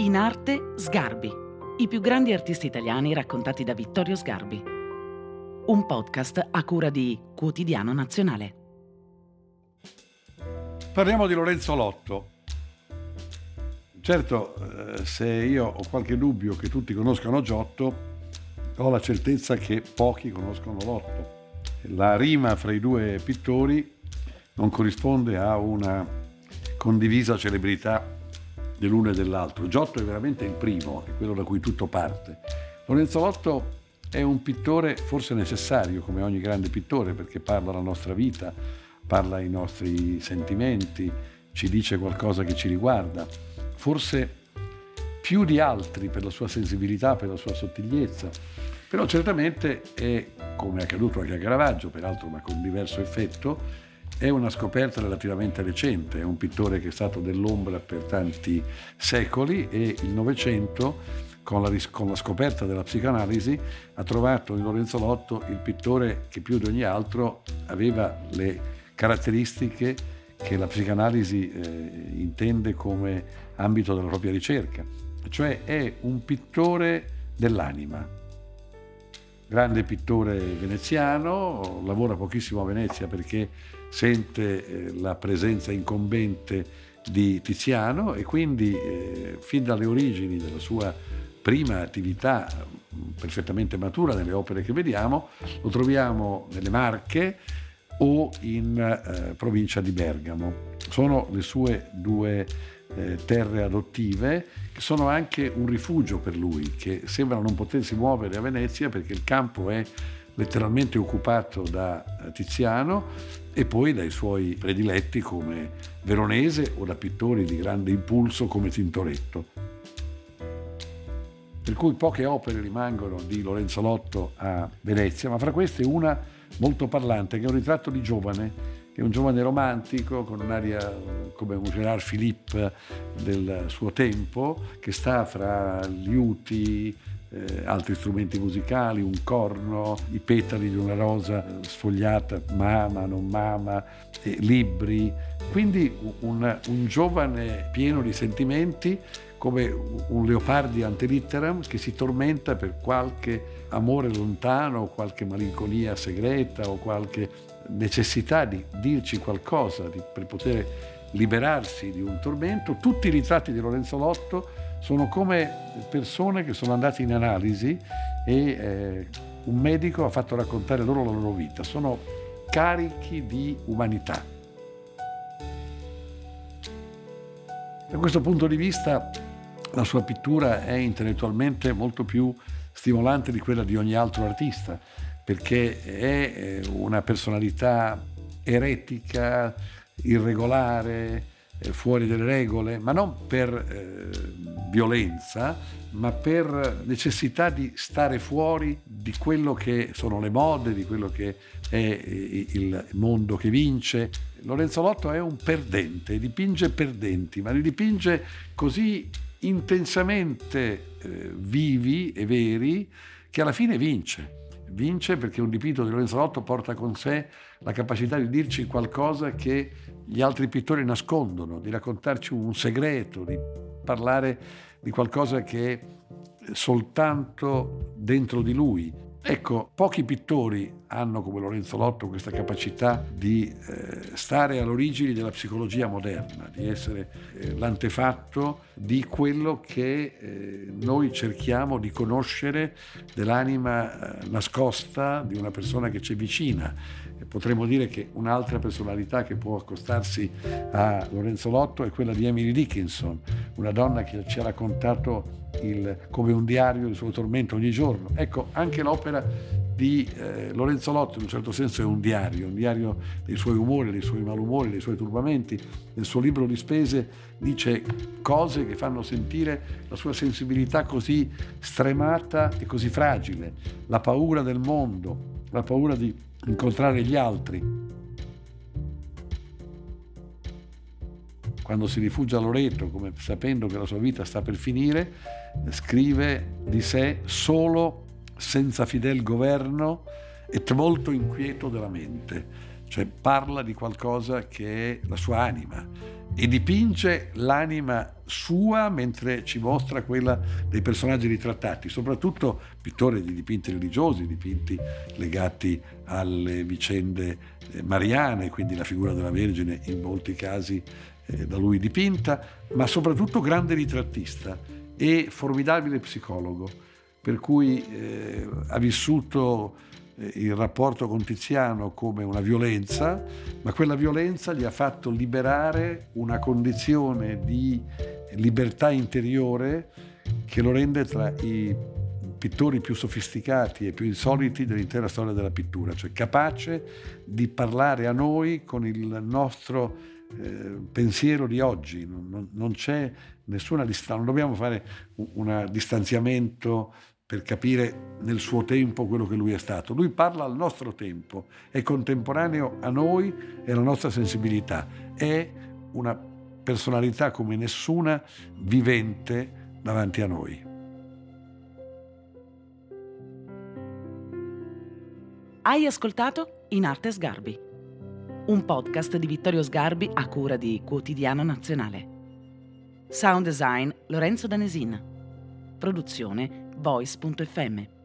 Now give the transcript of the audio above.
In arte Sgarbi, i più grandi artisti italiani raccontati da Vittorio Sgarbi. Un podcast a cura di Quotidiano Nazionale. Parliamo di Lorenzo Lotto. Certo, eh, se io ho qualche dubbio che tutti conoscano Giotto, ho la certezza che pochi conoscono Lotto. La rima fra i due pittori non corrisponde a una condivisa celebrità dell'uno e dell'altro. Giotto è veramente il primo, è quello da cui tutto parte. Lorenzo Lotto è un pittore forse necessario, come ogni grande pittore, perché parla la nostra vita, parla i nostri sentimenti, ci dice qualcosa che ci riguarda. Forse più di altri per la sua sensibilità, per la sua sottigliezza. Però certamente è, come è accaduto anche a Caravaggio, peraltro ma con diverso effetto, è una scoperta relativamente recente, è un pittore che è stato dell'ombra per tanti secoli e il Novecento, con la, con la, scoperta della psicanalisi, ha trovato in Lorenzo Lotto il pittore che più di ogni altro aveva le caratteristiche che la psicanalisi eh, intende come ambito della propria ricerca, cioè è un pittore dell'anima, grande pittore veneziano, lavora pochissimo a Venezia perché sente eh, la presenza incombente di Tiziano e quindi eh, fin dalle origini della sua prima attività mm, perfettamente matura nelle opere che vediamo, lo troviamo nelle Marche o in eh, provincia di Bergamo. Sono le sue due eh, terre adottive che sono anche un rifugio per lui, che sembra non potersi muovere a Venezia perché il campo è letteralmente occupato da eh, Tiziano e poi dai suoi prediletti come Veronese o da pittori di grande impulso come Tintoretto. Per cui poche opere rimangono di Lorenzo Lotto a Venezia, ma fra queste una molto parlante che è un ritratto di giovane è un giovane romantico con un'aria come un Gerard Philippe del suo tempo, che sta fra liuti, eh, altri strumenti musicali, un corno, i petali di una rosa sfogliata, mama, non mama, eh, libri. Quindi un, un giovane pieno di sentimenti come un leopardi antelitteram che si tormenta per qualche amore lontano, qualche malinconia segreta o qualche necessità di dirci qualcosa di, per poter liberarsi di un tormento. Tutti i ritratti di Lorenzo Lotto sono come persone che sono andate in analisi e eh, un medico ha fatto raccontare loro la loro vita. Sono carichi di umanità. Da questo punto di vista la sua pittura è intellettualmente molto più stimolante di quella di ogni altro artista perché è eh, una personalità eretica, irregolare, eh, fuori delle regole, ma non per eh, violenza, ma per necessità di stare fuori di quello che sono le mode, di quello che è eh, il mondo che vince. Lorenzo Lotto è un perdente, dipinge perdenti, ma li dipinge così intensamente eh, vivi e veri che alla fine vince vince perché un dipinto di Lorenzo Lotto porta con sé la capacità di dirci qualcosa che gli altri pittori nascondono, di raccontarci un segreto, di parlare di qualcosa che è soltanto dentro di lui. Ecco, pochi pittori hanno come Lorenzo Lotto questa capacità di eh, stare all'origine della psicologia moderna, di essere eh, l'antefatto di quello che eh, noi cerchiamo di conoscere dell'anima eh, nascosta di una persona che ci è vicina. E potremmo dire che un'altra personalità che può accostarsi a Lorenzo Lotto è quella di Emily Dickinson, una donna che ci ha raccontato il, come un diario il suo tormento ogni giorno. Ecco, anche l'opera di eh, Lorenzo Lotto in un certo senso è un diario, un diario dei suoi umori, dei suoi malumori, dei suoi turbamenti. Nel suo libro di spese dice cose che fanno sentire la sua sensibilità così stremata e così fragile, la paura del mondo, la paura di incontrare gli altri. Quando si rifugia a Loreto, come sapendo che la sua vita sta per finire, scrive di sé solo senza fidel governo e molto inquieto della mente, cioè parla di qualcosa che è la sua anima e dipinge l'anima sua mentre ci mostra quella dei personaggi ritrattati, soprattutto pittore di dipinti religiosi, dipinti legati alle vicende eh, mariane, quindi la figura della Vergine in molti casi eh, da lui dipinta, ma soprattutto grande ritrattista e formidabile psicologo, per cui eh, ha vissuto eh, il rapporto con Tiziano come una violenza, ma quella violenza gli ha fatto liberare una condizione di libertà interiore che lo rende tra i pittori più sofisticati e più insoliti dell'intera storia della pittura, cioè capace di parlare a noi con il nostro eh, pensiero di oggi, non, non c'è nessuna distanza, non dobbiamo fare un distanziamento per capire nel suo tempo quello che lui è stato. Lui parla al nostro tempo, è contemporaneo a noi e alla nostra sensibilità, è una personalità come nessuna vivente davanti a noi. Hai ascoltato In Arte Sgarbi, un podcast di Vittorio Sgarbi a cura di Quotidiano Nazionale. Sound design Lorenzo Danesin. Produzione voice.fm